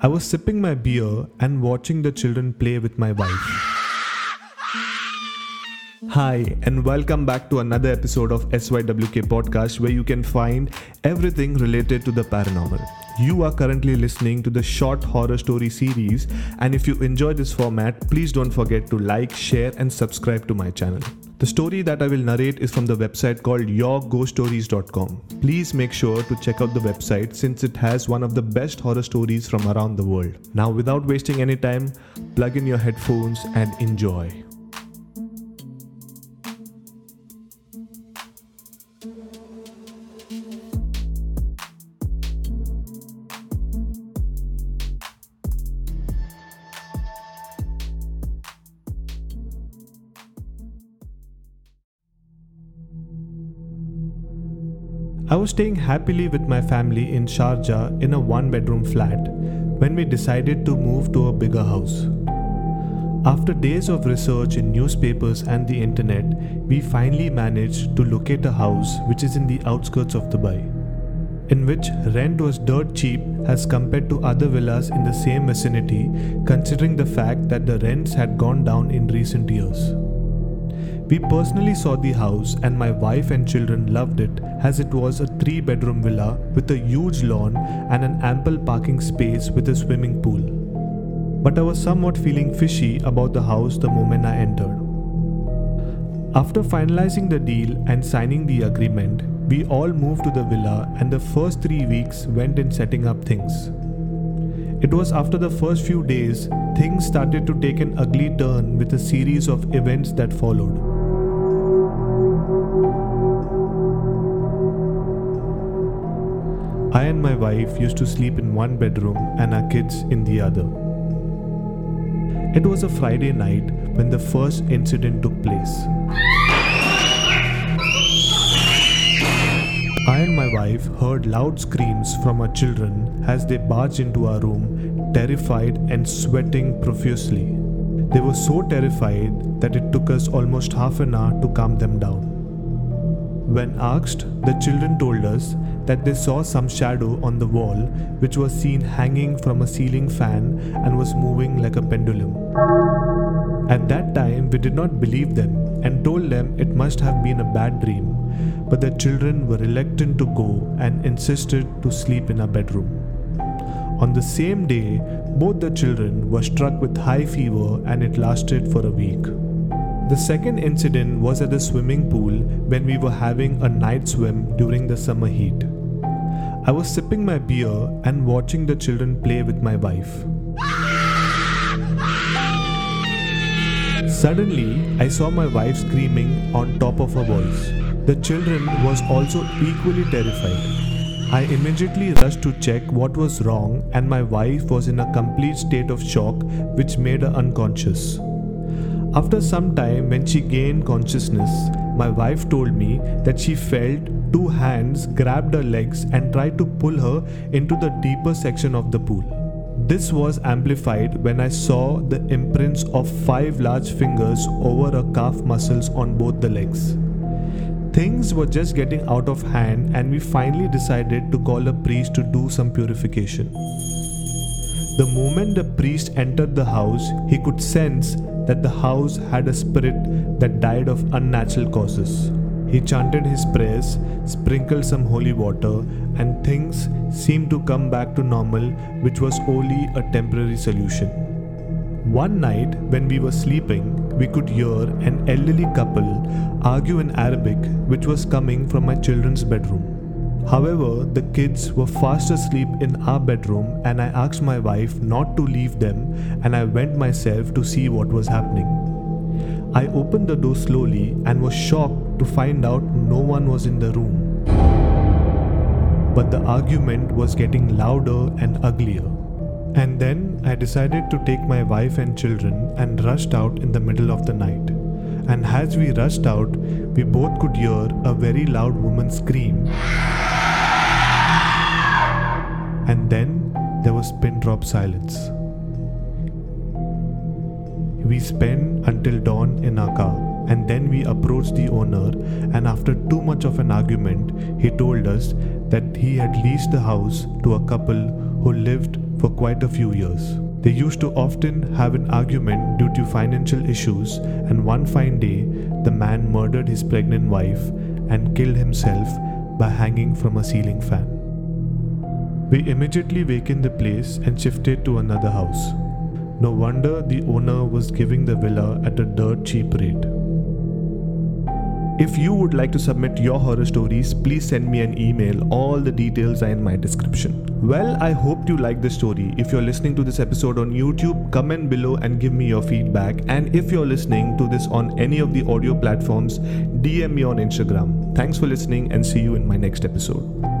I was sipping my beer and watching the children play with my wife. Hi, and welcome back to another episode of SYWK Podcast where you can find everything related to the paranormal. You are currently listening to the short horror story series, and if you enjoy this format, please don't forget to like, share, and subscribe to my channel. The story that I will narrate is from the website called yourghoststories.com. Please make sure to check out the website since it has one of the best horror stories from around the world. Now, without wasting any time, plug in your headphones and enjoy. I was staying happily with my family in Sharjah in a one bedroom flat when we decided to move to a bigger house. After days of research in newspapers and the internet, we finally managed to locate a house which is in the outskirts of Dubai, in which rent was dirt cheap as compared to other villas in the same vicinity, considering the fact that the rents had gone down in recent years. We personally saw the house, and my wife and children loved it as it was a three bedroom villa with a huge lawn and an ample parking space with a swimming pool. But I was somewhat feeling fishy about the house the moment I entered. After finalizing the deal and signing the agreement, we all moved to the villa, and the first three weeks went in setting up things. It was after the first few days, things started to take an ugly turn with a series of events that followed. I and my wife used to sleep in one bedroom and our kids in the other. It was a Friday night when the first incident took place. I and my wife heard loud screams from our children as they barged into our room, terrified and sweating profusely. They were so terrified that it took us almost half an hour to calm them down. When asked, the children told us that they saw some shadow on the wall which was seen hanging from a ceiling fan and was moving like a pendulum. At that time, we did not believe them and told them it must have been a bad dream, but the children were reluctant to go and insisted to sleep in a bedroom. On the same day, both the children were struck with high fever and it lasted for a week. The second incident was at the swimming pool when we were having a night swim during the summer heat. I was sipping my beer and watching the children play with my wife. Suddenly, I saw my wife screaming on top of her voice. The children was also equally terrified. I immediately rushed to check what was wrong and my wife was in a complete state of shock which made her unconscious. After some time, when she gained consciousness, my wife told me that she felt two hands grabbed her legs and tried to pull her into the deeper section of the pool. This was amplified when I saw the imprints of five large fingers over her calf muscles on both the legs. Things were just getting out of hand, and we finally decided to call a priest to do some purification. The moment the priest entered the house, he could sense that the house had a spirit that died of unnatural causes. He chanted his prayers, sprinkled some holy water, and things seemed to come back to normal, which was only a temporary solution. One night, when we were sleeping, we could hear an elderly couple argue in Arabic, which was coming from my children's bedroom. However, the kids were fast asleep in our bedroom, and I asked my wife not to leave them, and I went myself to see what was happening. I opened the door slowly and was shocked to find out no one was in the room. But the argument was getting louder and uglier. And then I decided to take my wife and children and rushed out in the middle of the night. And as we rushed out, we both could hear a very loud woman scream. And then there was pin drop silence. We spent until dawn in our car. and then we approached the owner and after too much of an argument he told us that he had leased the house to a couple who lived for quite a few years. They used to often have an argument due to financial issues, and one fine day, the man murdered his pregnant wife and killed himself by hanging from a ceiling fan. We immediately vacated the place and shifted to another house. No wonder the owner was giving the villa at a dirt cheap rate. If you would like to submit your horror stories, please send me an email. All the details are in my description. Well, I hope you like this story. If you're listening to this episode on YouTube, comment below and give me your feedback. And if you're listening to this on any of the audio platforms, DM me on Instagram. Thanks for listening and see you in my next episode.